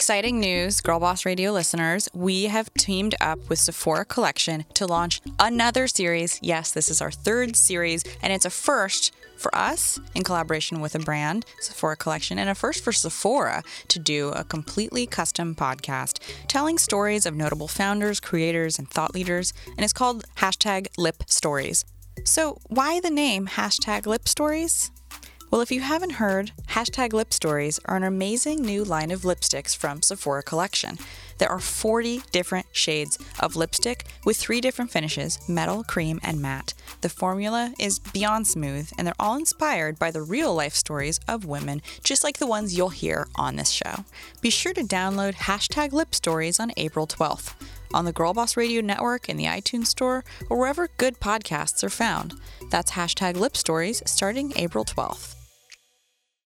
Exciting news, Girl Boss Radio listeners. We have teamed up with Sephora Collection to launch another series. Yes, this is our third series, and it's a first for us in collaboration with a brand, Sephora Collection, and a first for Sephora to do a completely custom podcast telling stories of notable founders, creators, and thought leaders. And it's called hashtag Lip Stories. So, why the name hashtag Lip Stories? Well, if you haven't heard, hashtag lip stories are an amazing new line of lipsticks from Sephora Collection. There are 40 different shades of lipstick with three different finishes metal, cream, and matte. The formula is beyond smooth, and they're all inspired by the real life stories of women, just like the ones you'll hear on this show. Be sure to download hashtag lip stories on April 12th on the Girl Boss Radio Network, in the iTunes Store, or wherever good podcasts are found. That's hashtag lip stories starting April 12th.